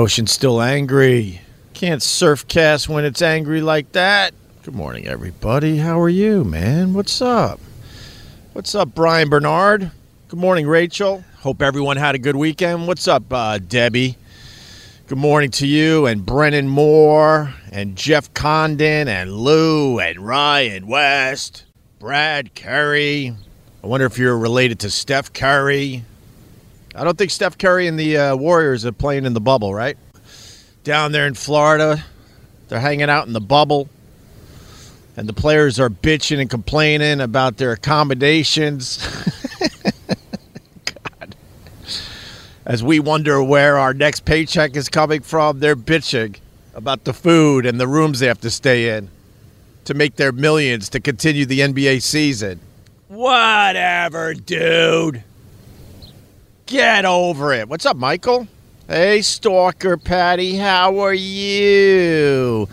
ocean's still angry. Can't surf cast when it's angry like that. Good morning, everybody. How are you, man? What's up? What's up, Brian Bernard? Good morning, Rachel. Hope everyone had a good weekend. What's up, uh, Debbie? Good morning to you and Brennan Moore and Jeff Condon and Lou and Ryan West, Brad Curry. I wonder if you're related to Steph Curry. I don't think Steph Curry and the uh, Warriors are playing in the bubble, right? Down there in Florida, they're hanging out in the bubble, and the players are bitching and complaining about their accommodations. God. As we wonder where our next paycheck is coming from, they're bitching about the food and the rooms they have to stay in to make their millions to continue the NBA season. Whatever, dude. Get over it. What's up, Michael? Hey, Stalker Patty, how are you?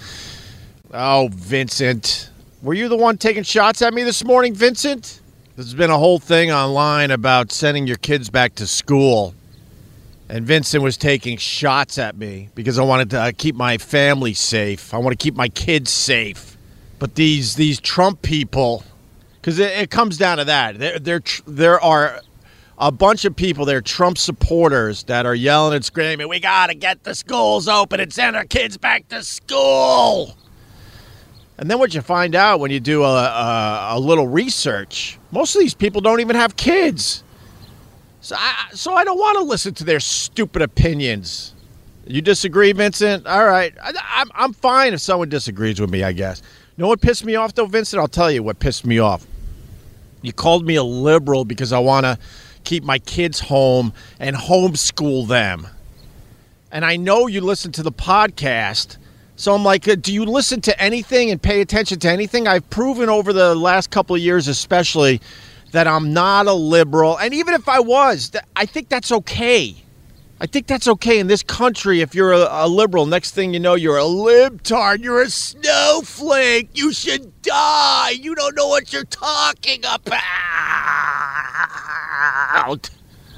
Oh, Vincent. Were you the one taking shots at me this morning, Vincent? There's been a whole thing online about sending your kids back to school. And Vincent was taking shots at me because I wanted to uh, keep my family safe. I want to keep my kids safe. But these these Trump people, because it, it comes down to that. There there there are a bunch of people there, Trump supporters, that are yelling and screaming, "We gotta get the schools open and send our kids back to school." And then what you find out when you do a, a, a little research, most of these people don't even have kids. So I, so I don't want to listen to their stupid opinions. You disagree, Vincent? All right. I, I'm, I'm fine if someone disagrees with me, I guess. You know what pissed me off, though, Vincent? I'll tell you what pissed me off. You called me a liberal because I want to keep my kids home and homeschool them. And I know you listen to the podcast. So I'm like, uh, do you listen to anything and pay attention to anything? I've proven over the last couple of years, especially, that I'm not a liberal. And even if I was, I think that's okay. I think that's okay in this country if you're a, a, liberal. Next thing you know, you're a libtard. You're a snowflake. You should die. You don't know what you're talking about.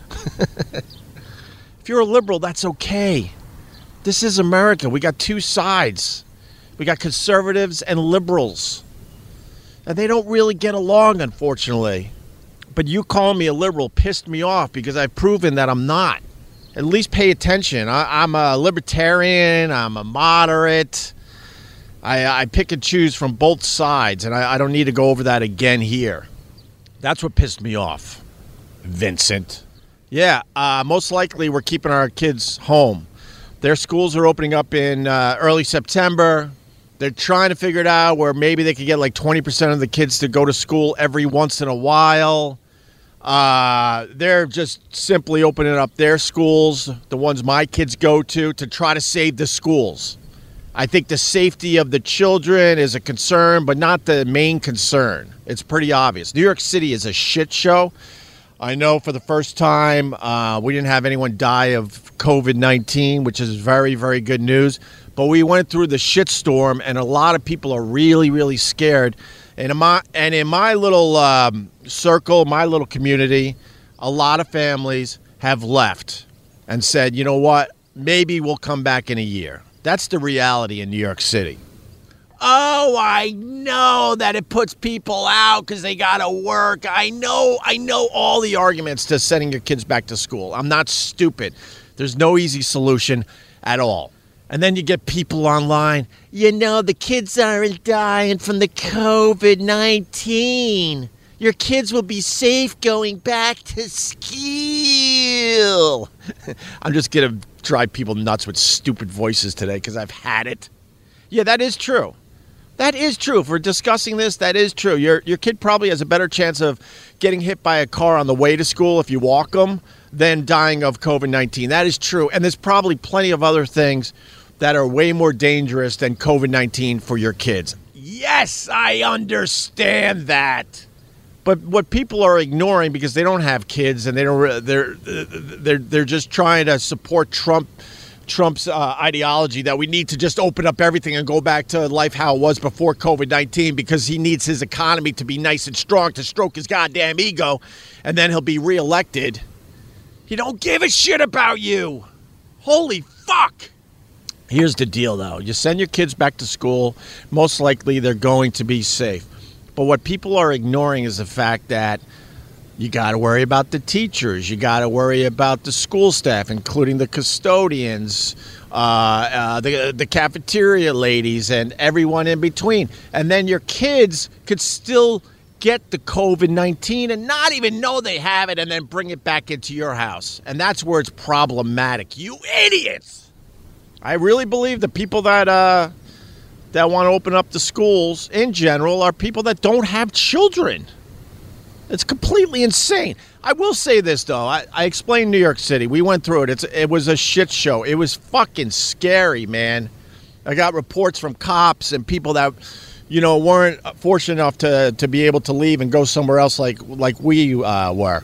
if you're a liberal, that's okay. This is America. We got two sides. We got conservatives and liberals. And they don't really get along, unfortunately. But you calling me a liberal pissed me off because I've proven that I'm not. At least pay attention. I, am a libertarian, I'm a moderate. I, I, pick and choose from both sides, and I, I don't need to go over that again here. That's what pissed me off, Vincent. Yeah, uh, most likely we're keeping our kids home. Their schools are opening up in uh, early September. They're trying to figure it out where maybe they could get like 20% of the kids to go to school every once in a while. Uh, they're just simply opening up their schools, the ones my kids go to, to try to save the schools. I think the safety of the children is a concern, but not the main concern. It's pretty obvious. New York City is a shit show. I know for the first time uh, we didn't have anyone die of COVID 19, which is very, very good news. But we went through the shitstorm, and a lot of people are really, really scared. And in my, and in my little um, circle, my little community, a lot of families have left and said, you know what, maybe we'll come back in a year. That's the reality in New York City. Oh, I know that it puts people out because they got to work. I know, I know all the arguments to sending your kids back to school. I'm not stupid. There's no easy solution at all. And then you get people online, you know, the kids aren't dying from the COVID 19. Your kids will be safe going back to school. I'm just going to drive people nuts with stupid voices today because I've had it. Yeah, that is true. That is true. If we're discussing this, that is true. Your your kid probably has a better chance of getting hit by a car on the way to school if you walk them than dying of COVID 19. That is true. And there's probably plenty of other things that are way more dangerous than COVID 19 for your kids. Yes, I understand that. But what people are ignoring because they don't have kids and they don't they're they're they're just trying to support Trump Trump's uh, ideology that we need to just open up everything and go back to life how it was before COVID 19 because he needs his economy to be nice and strong to stroke his goddamn ego and then he'll be reelected. He don't give a shit about you. Holy fuck. Here's the deal, though. You send your kids back to school, most likely they're going to be safe. But what people are ignoring is the fact that you got to worry about the teachers, you got to worry about the school staff, including the custodians, uh, uh, the the cafeteria ladies, and everyone in between. And then your kids could still get the COVID 19 and not even know they have it and then bring it back into your house. And that's where it's problematic. You idiots! I really believe the people that uh, that want to open up the schools in general are people that don't have children. It's completely insane. I will say this though. I, I explained New York City. We went through it. It's it was a shit show. It was fucking scary, man. I got reports from cops and people that you know weren't fortunate enough to to be able to leave and go somewhere else like like we uh, were.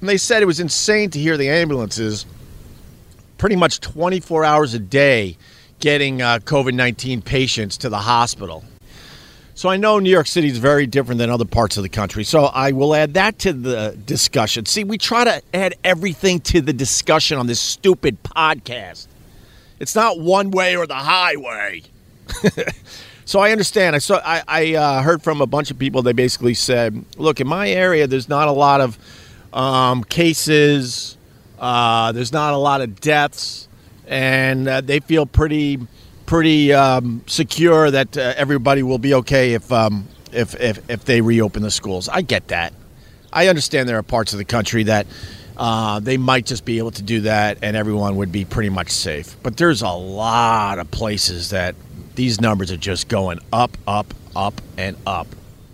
And they said it was insane to hear the ambulances pretty much 24 hours a day getting uh, COVID 19 patients to the hospital. So I know New York City is very different than other parts of the country. So I will add that to the discussion. See, we try to add everything to the discussion on this stupid podcast. It's not one way or the highway. so I understand. I saw. I, I uh, heard from a bunch of people. They basically said, "Look, in my area, there's not a lot of um, cases uh, there's not a lot of deaths, and uh, they feel pretty pretty um, secure that uh, everybody will be okay if, um, if if if they reopen the schools. I get that. I understand there are parts of the country that uh, they might just be able to do that, and everyone would be pretty much safe. But there's a lot of places that these numbers are just going up, up, up, and up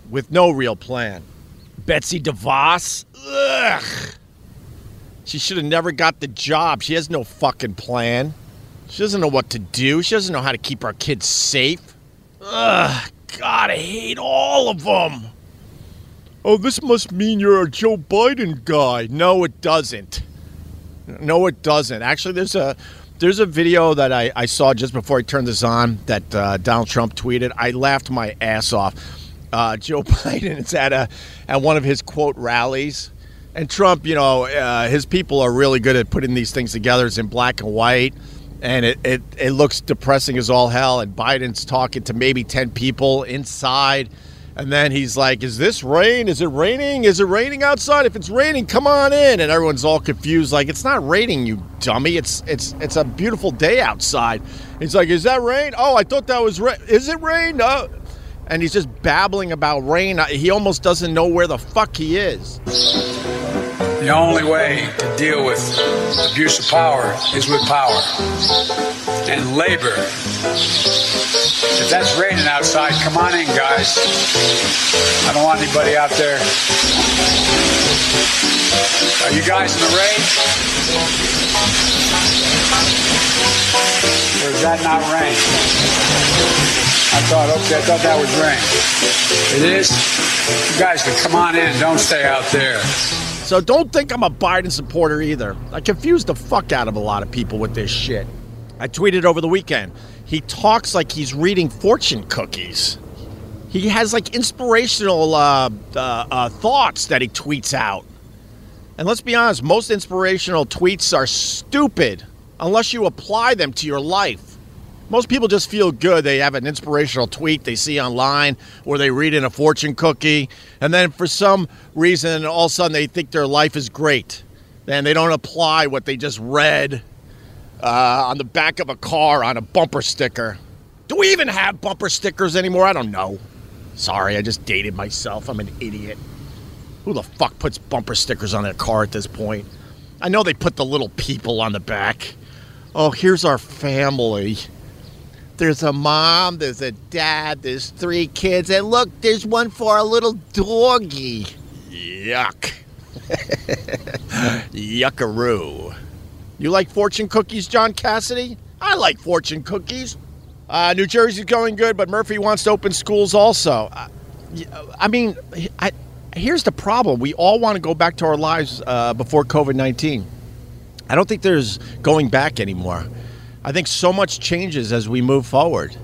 with no real plan. Betsy DeVos, ugh. She should have never got the job. She has no fucking plan. She doesn't know what to do. She doesn't know how to keep our kids safe. Ugh, God, I hate all of them. Oh, this must mean you're a Joe Biden guy. No, it doesn't. No, it doesn't. Actually, there's a there's a video that I, I saw just before I turned this on that uh, Donald Trump tweeted. I laughed my ass off. Uh, Joe Biden is at a at one of his quote rallies and Trump, you know, uh, his people are really good at putting these things together. It's in black and white, and it, it, it looks depressing as all hell. And Biden's talking to maybe 10 people inside. And then he's like, Is this rain? Is it raining? Is it raining outside? If it's raining, come on in. And everyone's all confused, like, It's not raining, you dummy. It's it's it's a beautiful day outside. He's like, Is that rain? Oh, I thought that was rain. Is it rain? No. And he's just babbling about rain. He almost doesn't know where the fuck he is. The only way to deal with abuse of power is with power and labor. If that's raining outside, come on in, guys. I don't want anybody out there. Are you guys in the rain? Or is that not rain? I thought, okay, I thought that was rain. It is? You guys can come on in. Don't stay out there. So don't think I'm a Biden supporter either. I confuse the fuck out of a lot of people with this shit. I tweeted over the weekend. He talks like he's reading fortune cookies. He has like inspirational uh, uh, uh, thoughts that he tweets out. And let's be honest, most inspirational tweets are stupid unless you apply them to your life. Most people just feel good. They have an inspirational tweet they see online or they read in a fortune cookie. And then for some reason, all of a sudden they think their life is great. And they don't apply what they just read uh, on the back of a car on a bumper sticker. Do we even have bumper stickers anymore? I don't know. Sorry, I just dated myself. I'm an idiot. Who the fuck puts bumper stickers on their car at this point? I know they put the little people on the back. Oh, here's our family. There's a mom, there's a dad, there's three kids, and look, there's one for our little doggy. Yuck. Yuckaroo. You like fortune cookies, John Cassidy? I like fortune cookies. Uh, New Jersey's going good, but Murphy wants to open schools also. Uh, I mean, I, here's the problem. We all want to go back to our lives uh, before COVID 19. I don't think there's going back anymore. I think so much changes as we move forward.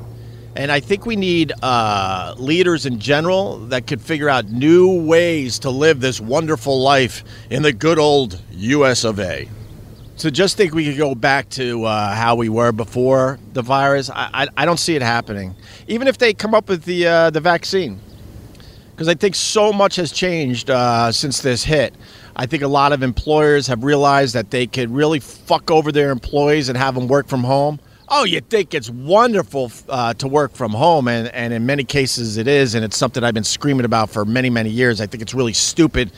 And I think we need uh, leaders in general that could figure out new ways to live this wonderful life in the good old US of A. So just think we could go back to uh, how we were before the virus. I, I, I don't see it happening, even if they come up with the uh, the vaccine, because I think so much has changed uh, since this hit. I think a lot of employers have realized that they could really fuck over their employees and have them work from home. Oh, you think it's wonderful uh, to work from home, and, and in many cases it is, and it's something I've been screaming about for many, many years. I think it's really stupid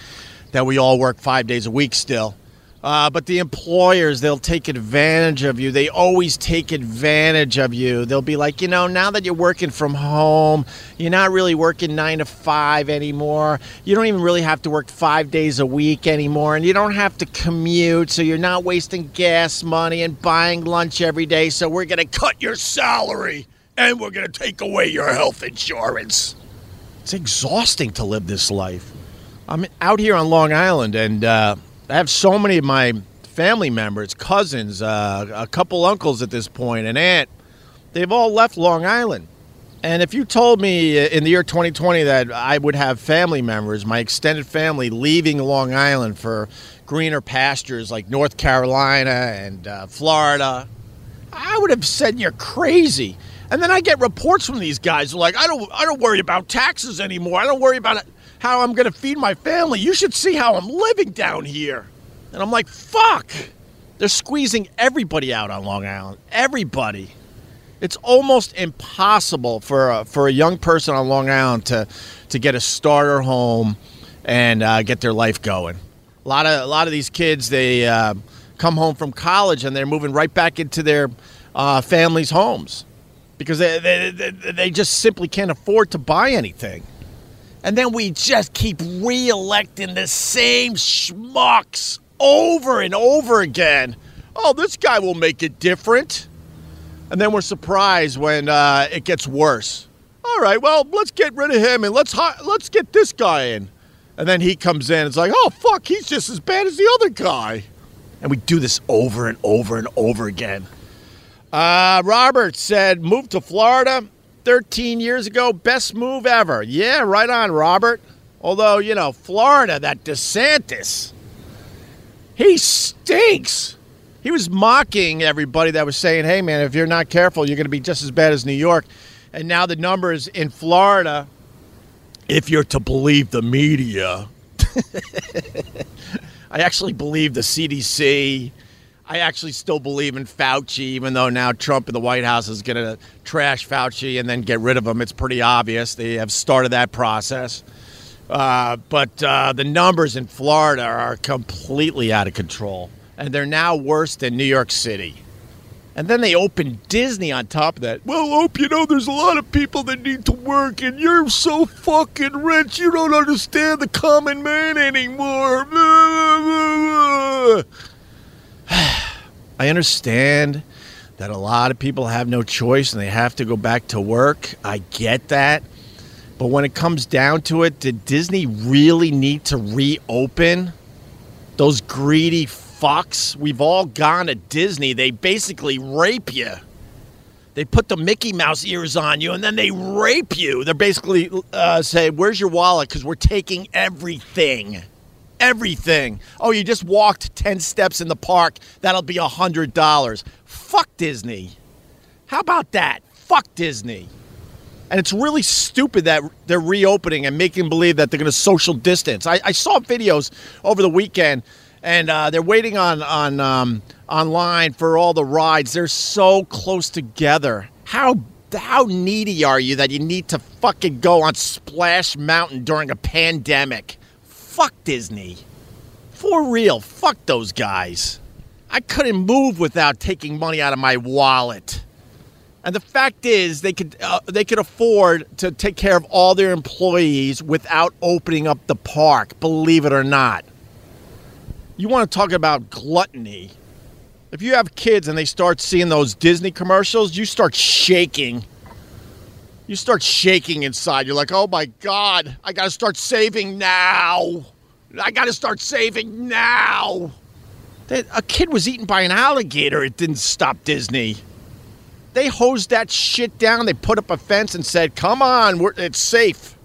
that we all work five days a week still. Uh, but the employers, they'll take advantage of you. They always take advantage of you. They'll be like, you know, now that you're working from home, you're not really working nine to five anymore. You don't even really have to work five days a week anymore. And you don't have to commute. So you're not wasting gas money and buying lunch every day. So we're going to cut your salary and we're going to take away your health insurance. It's exhausting to live this life. I'm out here on Long Island and, uh, I have so many of my family members, cousins, uh, a couple uncles at this point, an aunt. They've all left Long Island. And if you told me in the year 2020 that I would have family members, my extended family, leaving Long Island for greener pastures like North Carolina and uh, Florida, I would have said you're crazy. And then I get reports from these guys who are like, I don't, I don't worry about taxes anymore. I don't worry about it how I'm going to feed my family. You should see how I'm living down here. And I'm like, fuck. They're squeezing everybody out on Long Island. Everybody. It's almost impossible for a, for a young person on Long Island to, to get a starter home and uh, get their life going. A lot of a lot of these kids they uh, come home from college and they're moving right back into their uh, families' homes because they, they, they just simply can't afford to buy anything. And then we just keep re-electing the same schmucks over and over again. Oh, this guy will make it different. And then we're surprised when uh, it gets worse. All right, well, let's get rid of him and let's hi- let's get this guy in. And then he comes in. It's like, oh fuck, he's just as bad as the other guy. And we do this over and over and over again. Uh, Robert said, move to Florida 13 years ago, best move ever. Yeah, right on, Robert. Although, you know, Florida, that DeSantis, he stinks. He was mocking everybody that was saying, hey, man, if you're not careful, you're going to be just as bad as New York. And now the numbers in Florida, if you're to believe the media, I actually believe the CDC, I actually still believe in Fauci, even though now Trump in the White House is going to trash Fauci and then get rid of him. It's pretty obvious. They have started that process. Uh, but uh, the numbers in Florida are completely out of control. And they're now worse than New York City. And then they open Disney on top of that. Well, Hope, you know, there's a lot of people that need to work, and you're so fucking rich, you don't understand the common man anymore. I understand that a lot of people have no choice and they have to go back to work. I get that. But when it comes down to it, did Disney really need to reopen? Those greedy fucks. We've all gone to Disney. They basically rape you. They put the Mickey Mouse ears on you and then they rape you. They're basically uh, say, Where's your wallet? Because we're taking everything everything. Oh, you just walked 10 steps in the park. That'll be $100. Fuck Disney. How about that? Fuck Disney. And it's really stupid that they're reopening and making believe that they're going to social distance. I, I, saw videos over the weekend, and uh, they're waiting on on um, online for all the rides. They're so close together. How how needy are you that you need to fucking go on Splash Mountain during a pandemic? Fuck Disney. For real, fuck those guys. I couldn't move without taking money out of my wallet. And the fact is, they could uh, they could afford to take care of all their employees without opening up the park. Believe it or not. You want to talk about gluttony? If you have kids and they start seeing those Disney commercials, you start shaking. You start shaking inside. You're like, oh my God, I got to start saving now. I got to start saving now. A kid was eaten by an alligator. It didn't stop Disney. They hosed that shit down. They put up a fence and said, come on, it's safe.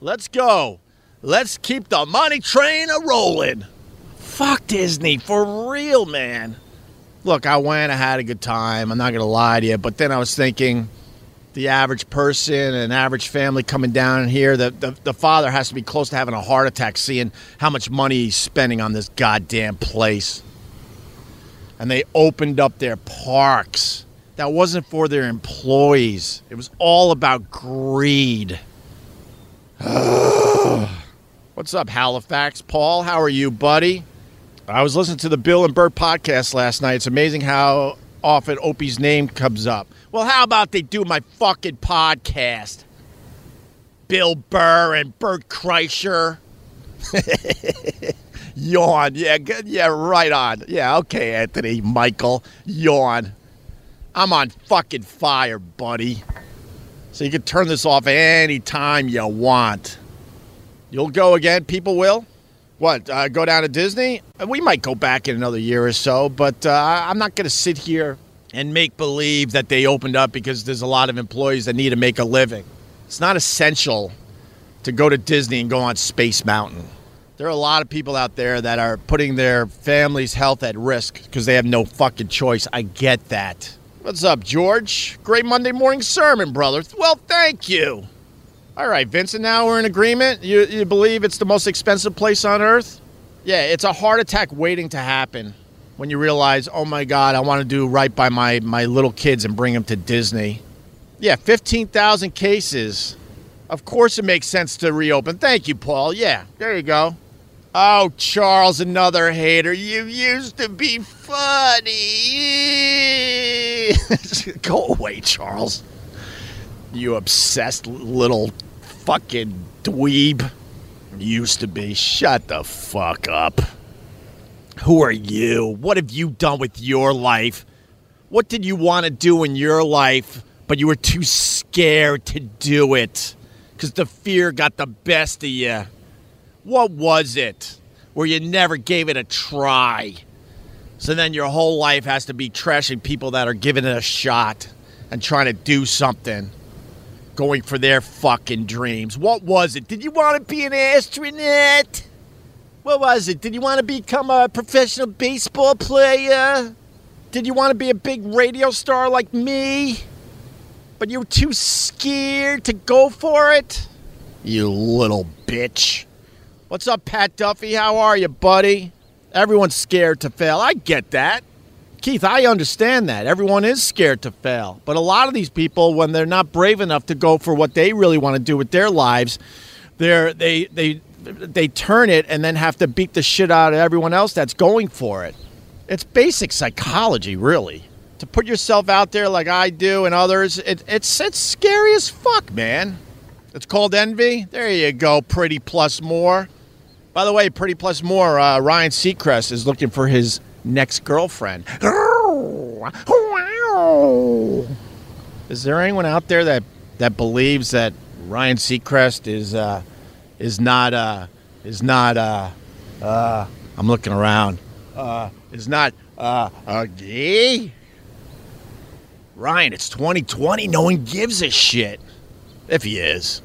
Let's go. Let's keep the money train a rolling. Fuck Disney for real, man. Look, I went, I had a good time. I'm not to lie to you. But then I was thinking the average person, an average family coming down here, the, the, the father has to be close to having a heart attack seeing how much money he's spending on this goddamn place. And they opened up their parks. That wasn't for their employees, it was all about greed. What's up, Halifax? Paul, how are you, buddy? I was listening to the Bill and Bert podcast last night. It's amazing how often Opie's name comes up. Well, how about they do my fucking podcast? Bill Burr and Bert Kreischer. Yawn. Yeah, good. Yeah, right on. Yeah, okay, Anthony, Michael. Yawn. I'm on fucking fire, buddy. So you can turn this off anytime you want. You'll go again, people will? What, uh, go down to Disney? We might go back in another year or so, but uh, I'm not going to sit here and make believe that they opened up because there's a lot of employees that need to make a living. It's not essential to go to Disney and go on Space Mountain. There are a lot of people out there that are putting their family's health at risk because they have no fucking choice. I get that. What's up, George? Great Monday morning sermon, brother. Well, thank you. All right, Vincent, now we're in agreement. You, you believe it's the most expensive place on earth? Yeah, it's a heart attack waiting to happen when you realize, oh my God, I want to do right by my, my little kids and bring them to Disney. Yeah, 15,000 cases. Of course, it makes sense to reopen. Thank you, Paul. Yeah, there you go. Oh, Charles, another hater. You used to be funny. Go away, Charles. You obsessed little fucking dweeb. Used to be. Shut the fuck up. Who are you? What have you done with your life? What did you want to do in your life, but you were too scared to do it? Because the fear got the best of you. What was it? Where you never gave it a try. So then your whole life has to be trashing people that are giving it a shot and trying to do something. Going for their fucking dreams. What was it? Did you want to be an astronaut? What was it? Did you want to become a professional baseball player? Did you want to be a big radio star like me? But you were too scared to go for it? You little bitch. What's up, Pat Duffy? How are you, buddy? Everyone's scared to fail. I get that. Keith, I understand that. Everyone is scared to fail. But a lot of these people, when they're not brave enough to go for what they really want to do with their lives, they're, they, they, they turn it and then have to beat the shit out of everyone else that's going for it. It's basic psychology, really. To put yourself out there like I do and others, it, it's it's scary as fuck, man. It's called envy. There you go, pretty plus more. By the way, pretty plus more. Uh, Ryan Seacrest is looking for his next girlfriend. Is there anyone out there that that believes that Ryan Seacrest is uh, is not uh, is not uh, uh, I'm looking around uh, is not uh, uh, gay? Ryan, it's 2020. No one gives a shit. If he is.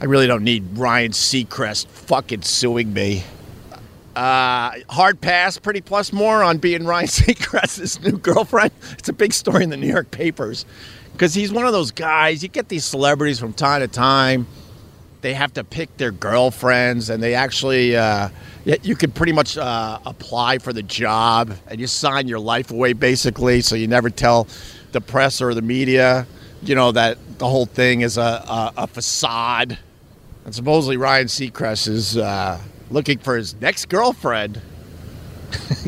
I really don't need Ryan Seacrest fucking suing me. Uh, hard pass, pretty plus more on being Ryan Seacrest's new girlfriend. It's a big story in the New York papers because he's one of those guys. You get these celebrities from time to time. They have to pick their girlfriends, and they actually, uh, you could pretty much uh, apply for the job and you sign your life away basically, so you never tell the press or the media, you know, that the whole thing is a, a, a facade. And supposedly Ryan Seacrest is uh, looking for his next girlfriend.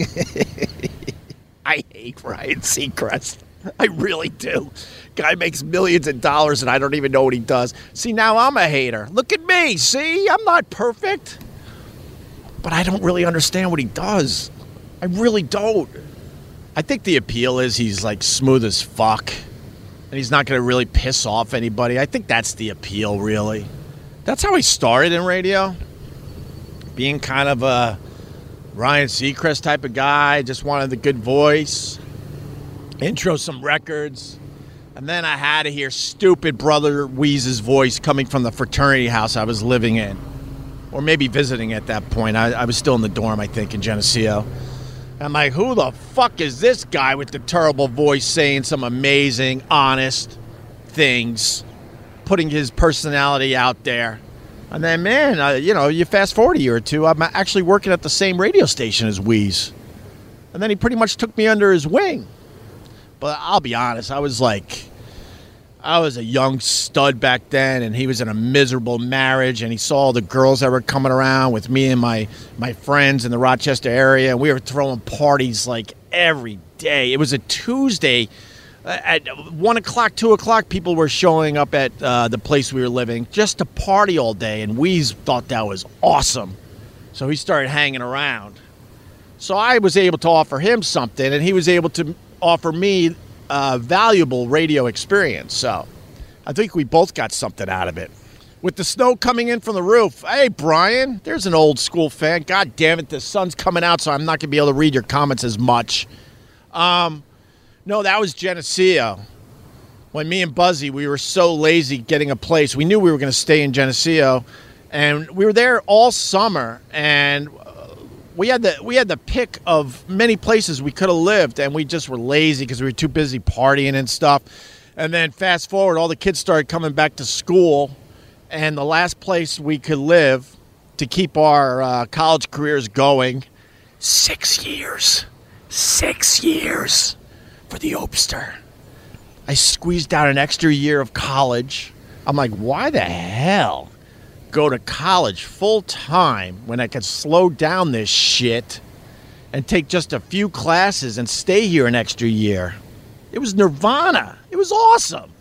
I hate Ryan Seacrest. I really do. Guy makes millions of dollars and I don't even know what he does. See, now I'm a hater. Look at me. See, I'm not perfect. But I don't really understand what he does. I really don't. I think the appeal is he's like smooth as fuck. And he's not going to really piss off anybody. I think that's the appeal, really. That's how he started in radio. Being kind of a Ryan Seacrest type of guy, just wanted the good voice, intro some records. And then I had to hear stupid Brother Wease's voice coming from the fraternity house I was living in. or maybe visiting at that point. I, I was still in the dorm, I think, in Geneseo. I'm like, who the fuck is this guy with the terrible voice saying some amazing, honest things, putting his personality out there? And then, man, uh, you know, you fast forward a year or two, I'm actually working at the same radio station as Wease. And then he pretty much took me under his wing. But I'll be honest, I was like, I was a young stud back then, and he was in a miserable marriage, and he saw all the girls that were coming around with me and my my friends in the Rochester area, and we were throwing parties like every day. It was a Tuesday. Uh, at one o'clock, two o'clock, people were showing up at uh, the place we were living just to party all day, and we thought that was awesome. So he started hanging around. So I was able to offer him something, and he was able to offer me a valuable radio experience. So I think we both got something out of it. With the snow coming in from the roof, hey Brian, there's an old school fan. God damn it, the sun's coming out, so I'm not gonna be able to read your comments as much. Um, no, that was Geneseo. When me and Buzzy, we were so lazy getting a place. We knew we were going to stay in Geneseo, and we were there all summer. And we had the we had the pick of many places we could have lived, and we just were lazy because we were too busy partying and stuff. And then fast forward, all the kids started coming back to school, and the last place we could live to keep our uh, college careers going, six years, six years for the Opster. I squeezed out an extra year of college. I'm like, why the hell go to college full time when I could slow down this shit and take just a few classes and stay here an extra year? It was nirvana. It was awesome.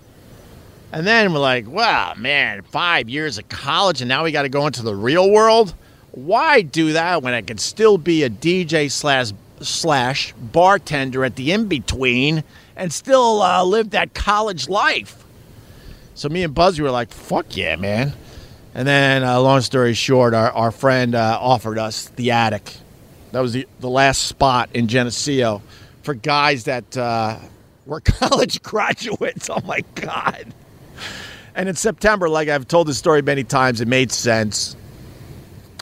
And then we're like, wow, man, five years of college and now we got to go into the real world? Why do that when I can still be a DJ slash slash bartender at the in between and still uh, live that college life. So me and Buzzy were like, fuck yeah, man. And then, uh, long story short, our, our friend uh, offered us the attic. That was the, the last spot in Geneseo for guys that uh, were college graduates. Oh my God. And in September, like I've told this story many times, it made sense.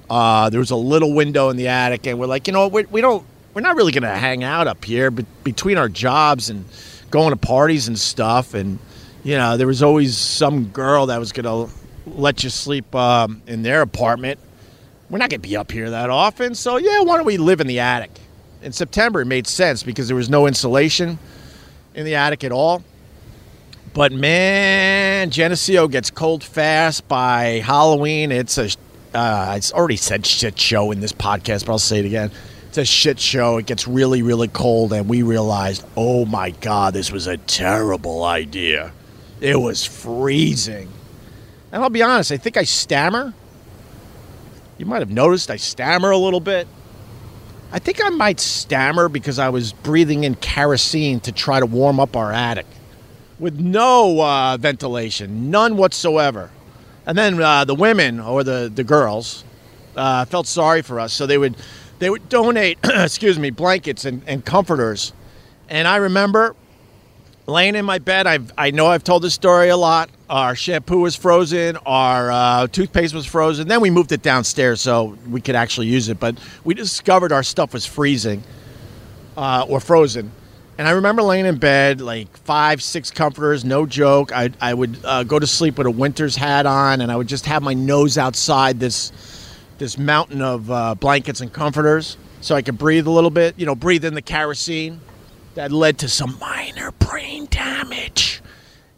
Uh, there was a little window in the attic, and we're like, you know, we, we don't we're not really going to hang out up here but between our jobs and going to parties and stuff and you know there was always some girl that was going to let you sleep um, in their apartment we're not going to be up here that often so yeah why don't we live in the attic in september it made sense because there was no insulation in the attic at all but man geneseo gets cold fast by halloween it's a uh, it's already said shit show in this podcast but i'll say it again it's a shit show. It gets really, really cold, and we realized, oh my God, this was a terrible idea. It was freezing. And I'll be honest, I think I stammer. You might have noticed I stammer a little bit. I think I might stammer because I was breathing in kerosene to try to warm up our attic with no uh, ventilation, none whatsoever. And then uh, the women or the, the girls uh, felt sorry for us, so they would they would donate, excuse me, blankets and, and comforters. And I remember laying in my bed. I've, I know I've told this story a lot. Our shampoo was frozen, our uh, toothpaste was frozen. Then we moved it downstairs so we could actually use it. But we discovered our stuff was freezing uh, or frozen. And I remember laying in bed, like five, six comforters, no joke. I, I would uh, go to sleep with a winter's hat on, and I would just have my nose outside this this mountain of uh, blankets and comforters so I could breathe a little bit, you know, breathe in the kerosene. That led to some minor brain damage.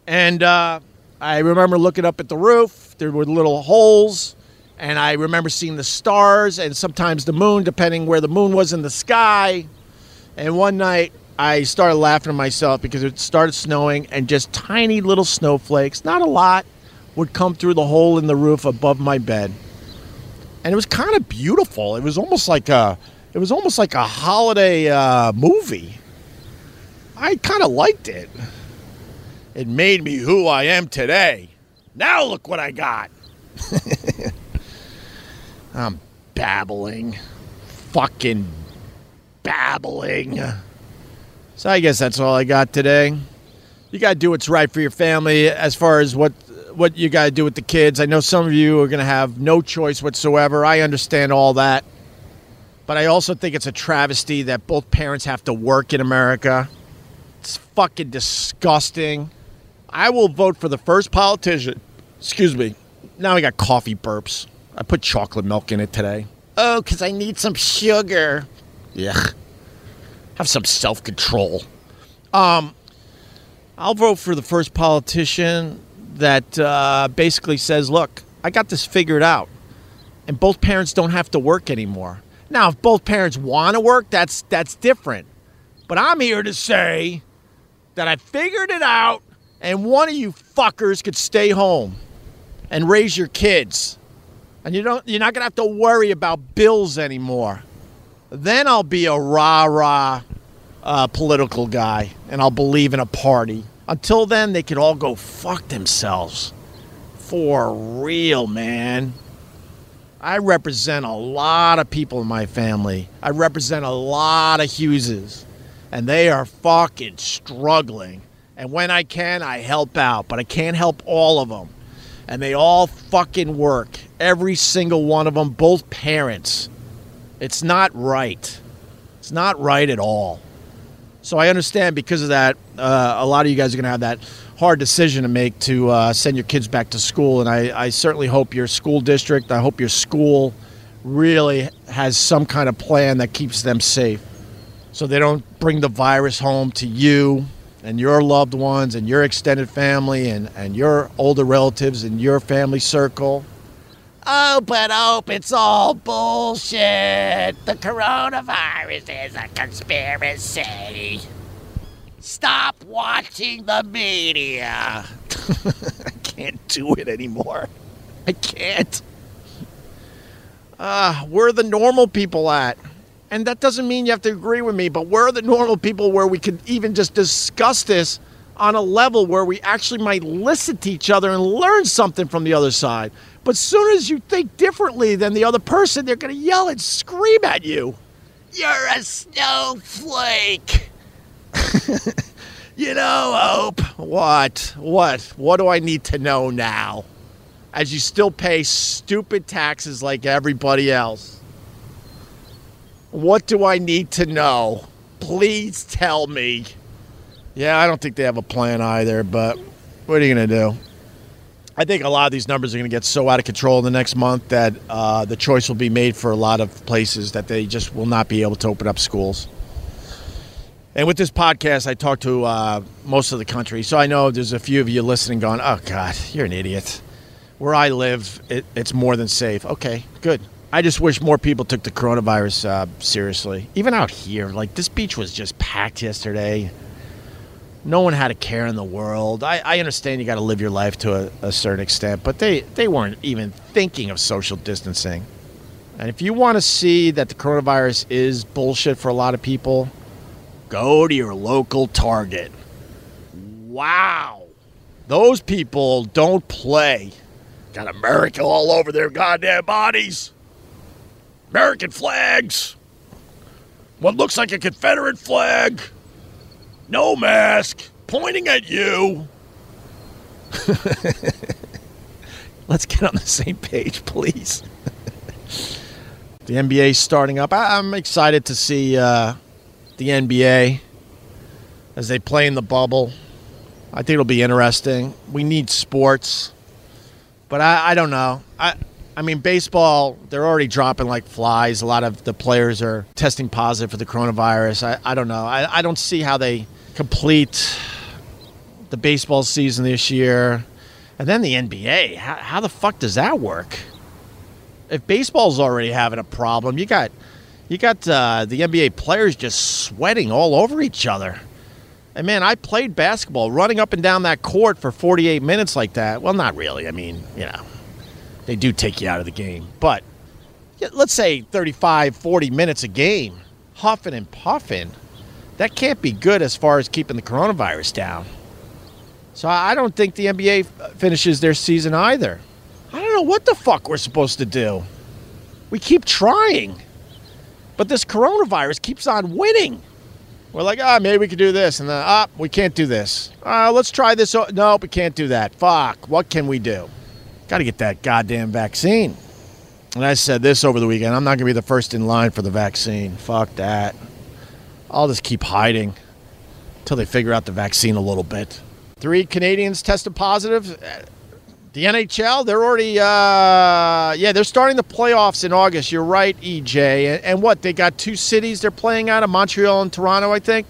And uh, I remember looking up at the roof, there were little holes, and I remember seeing the stars and sometimes the moon, depending where the moon was in the sky. And one night, I started laughing to myself because it started snowing, and just tiny little snowflakes, not a lot, would come through the hole in the roof above my bed and it was kind of beautiful. It was almost like a, it was almost like a holiday uh, movie. I kind of liked it. It made me who I am today. Now look what I got. I'm babbling, fucking babbling. So I guess that's all I got today. You got to do what's right for your family as far as what what you got to do with the kids. I know some of you are going to have no choice whatsoever. I understand all that. But I also think it's a travesty that both parents have to work in America. It's fucking disgusting. I will vote for the first politician. Excuse me. Now I got coffee burps. I put chocolate milk in it today. Oh, because I need some sugar. Yeah. Have some self control. Um, I'll vote for the first politician that uh, basically says, look, I got this figured out. And both parents don't have to work anymore. Now, if both parents want to work, that's that's different. But I'm here to say that I figured it out and one of you fuckers could stay home and raise your kids. And you don't you're not going to have to worry about bills anymore. Then I'll be a rah-rah uh, political guy and I'll believe in a party. Until then, they could all go fuck themselves. For real, man. I represent a lot of people in my family. I represent a lot of Hugheses. And they are fucking struggling. And when I can, I help out. But I can't help all of them. And they all fucking work. Every single one of them, both parents. It's not right. It's not right at all. So I understand because of that, uh, a lot of you guys are going to have that hard decision to make to uh, send your kids back to school. And I, I certainly hope your school district, I hope your school really has some kind of plan that keeps them safe so they don't bring the virus home to you and your loved ones and your extended family and, and your older relatives and your family circle. Oh, but hope it's all bullshit. The coronavirus is a conspiracy. Stop watching the media. I can't do it anymore. I can't. Uh, where are the normal people at? And that doesn't mean you have to agree with me, but where are the normal people where we could even just discuss this on a level where we actually might listen to each other and learn something from the other side? But soon as you think differently than the other person, they're going to yell and scream at you. You're a snowflake. you know, Hope. What? What? What do I need to know now? As you still pay stupid taxes like everybody else. What do I need to know? Please tell me. Yeah, I don't think they have a plan either, but what are you going to do? I think a lot of these numbers are going to get so out of control in the next month that uh, the choice will be made for a lot of places that they just will not be able to open up schools. And with this podcast, I talk to uh, most of the country, so I know there's a few of you listening going, oh, God, you're an idiot. Where I live, it, it's more than safe. Okay, good. I just wish more people took the coronavirus uh, seriously. Even out here, like this beach was just packed yesterday. No one had a care in the world. I, I understand you got to live your life to a, a certain extent, but they, they weren't even thinking of social distancing. And if you want to see that the coronavirus is bullshit for a lot of people, go to your local Target. Wow. Those people don't play. Got America all over their goddamn bodies. American flags. What looks like a Confederate flag. No mask. Pointing at you. Let's get on the same page, please. the NBA starting up. I- am excited to see uh, the NBA as they play in the bubble. I think it'll be interesting. We need sports, but I, I don't know. I I mean, baseball, they're already dropping like flies. A lot of the players are testing positive for the coronavirus. I, I don't know. I, I don't see how they complete the baseball season this year. And then the NBA. How, how the fuck does that work? If baseball's already having a problem, you got you got uh, the NBA players just sweating all over each other. And man, I played basketball running up and down that court for 48 minutes like that. Well, not really. I mean, you know, they do take you out of the game. But let's say 35, 40 minutes a game, huffing and puffing, that can't be good as far as keeping the coronavirus down. So I don't think the NBA finishes their season either. I don't know what the fuck we're supposed to do. We keep trying. But this coronavirus keeps on winning. We're like, ah, maybe we could do this, and then ah, we can't do this. Uh, let's try this. No, we can't do that. Fuck. What can we do? Got to get that goddamn vaccine. And I said this over the weekend. I'm not gonna be the first in line for the vaccine. Fuck that. I'll just keep hiding until they figure out the vaccine a little bit. Three Canadians tested positive. The NHL, they're already, uh, yeah, they're starting the playoffs in August. You're right, EJ. And, and what? They got two cities they're playing out of Montreal and Toronto, I think.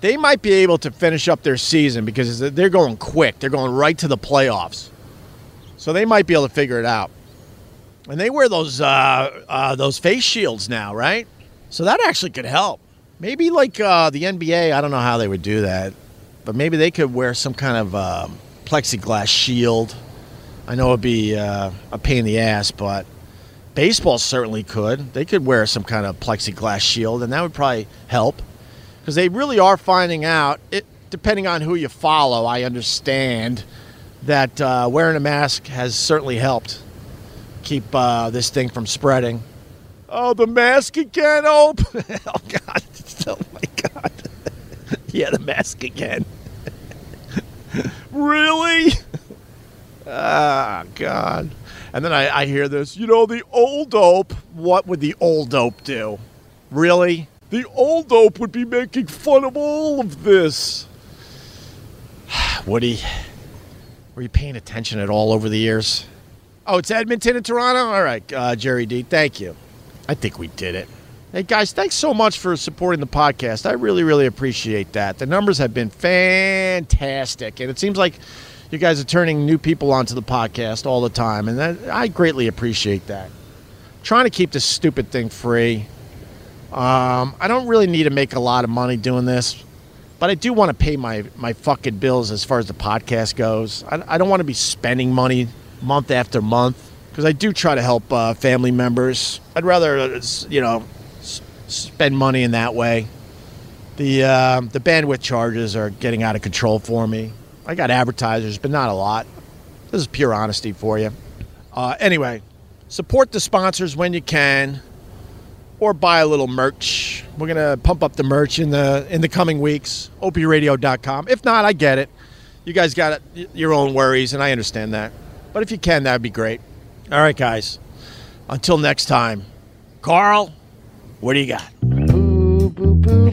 They might be able to finish up their season because they're going quick. They're going right to the playoffs. So they might be able to figure it out. And they wear those uh, uh, those face shields now, right? So that actually could help. Maybe like uh, the NBA. I don't know how they would do that, but maybe they could wear some kind of um, plexiglass shield. I know it'd be uh, a pain in the ass, but baseball certainly could. They could wear some kind of plexiglass shield, and that would probably help because they really are finding out. It depending on who you follow. I understand that uh, wearing a mask has certainly helped keep uh, this thing from spreading. Oh, the mask again, Hope. oh God! Oh my God! yeah, the mask again. really? Ah, God. And then I, I hear this. You know, the old dope. What would the old dope do? Really? The old dope would be making fun of all of this. Woody, were you paying attention at all over the years? Oh, it's Edmonton and Toronto? All right, uh, Jerry D, thank you. I think we did it. Hey, guys, thanks so much for supporting the podcast. I really, really appreciate that. The numbers have been fantastic, and it seems like you guys are turning new people onto the podcast all the time, and that, I greatly appreciate that. Trying to keep this stupid thing free. Um, I don't really need to make a lot of money doing this, but I do want to pay my, my fucking bills as far as the podcast goes. I, I don't want to be spending money month after month because I do try to help uh, family members. I'd rather, uh, you know, s- spend money in that way. The uh, the bandwidth charges are getting out of control for me. I got advertisers, but not a lot. This is pure honesty for you. Uh, anyway, support the sponsors when you can, or buy a little merch. We're gonna pump up the merch in the in the coming weeks. opieradio.com. If not, I get it. You guys got your own worries, and I understand that. But if you can, that'd be great. All right, guys. Until next time, Carl, what do you got? Boo, boo, boo.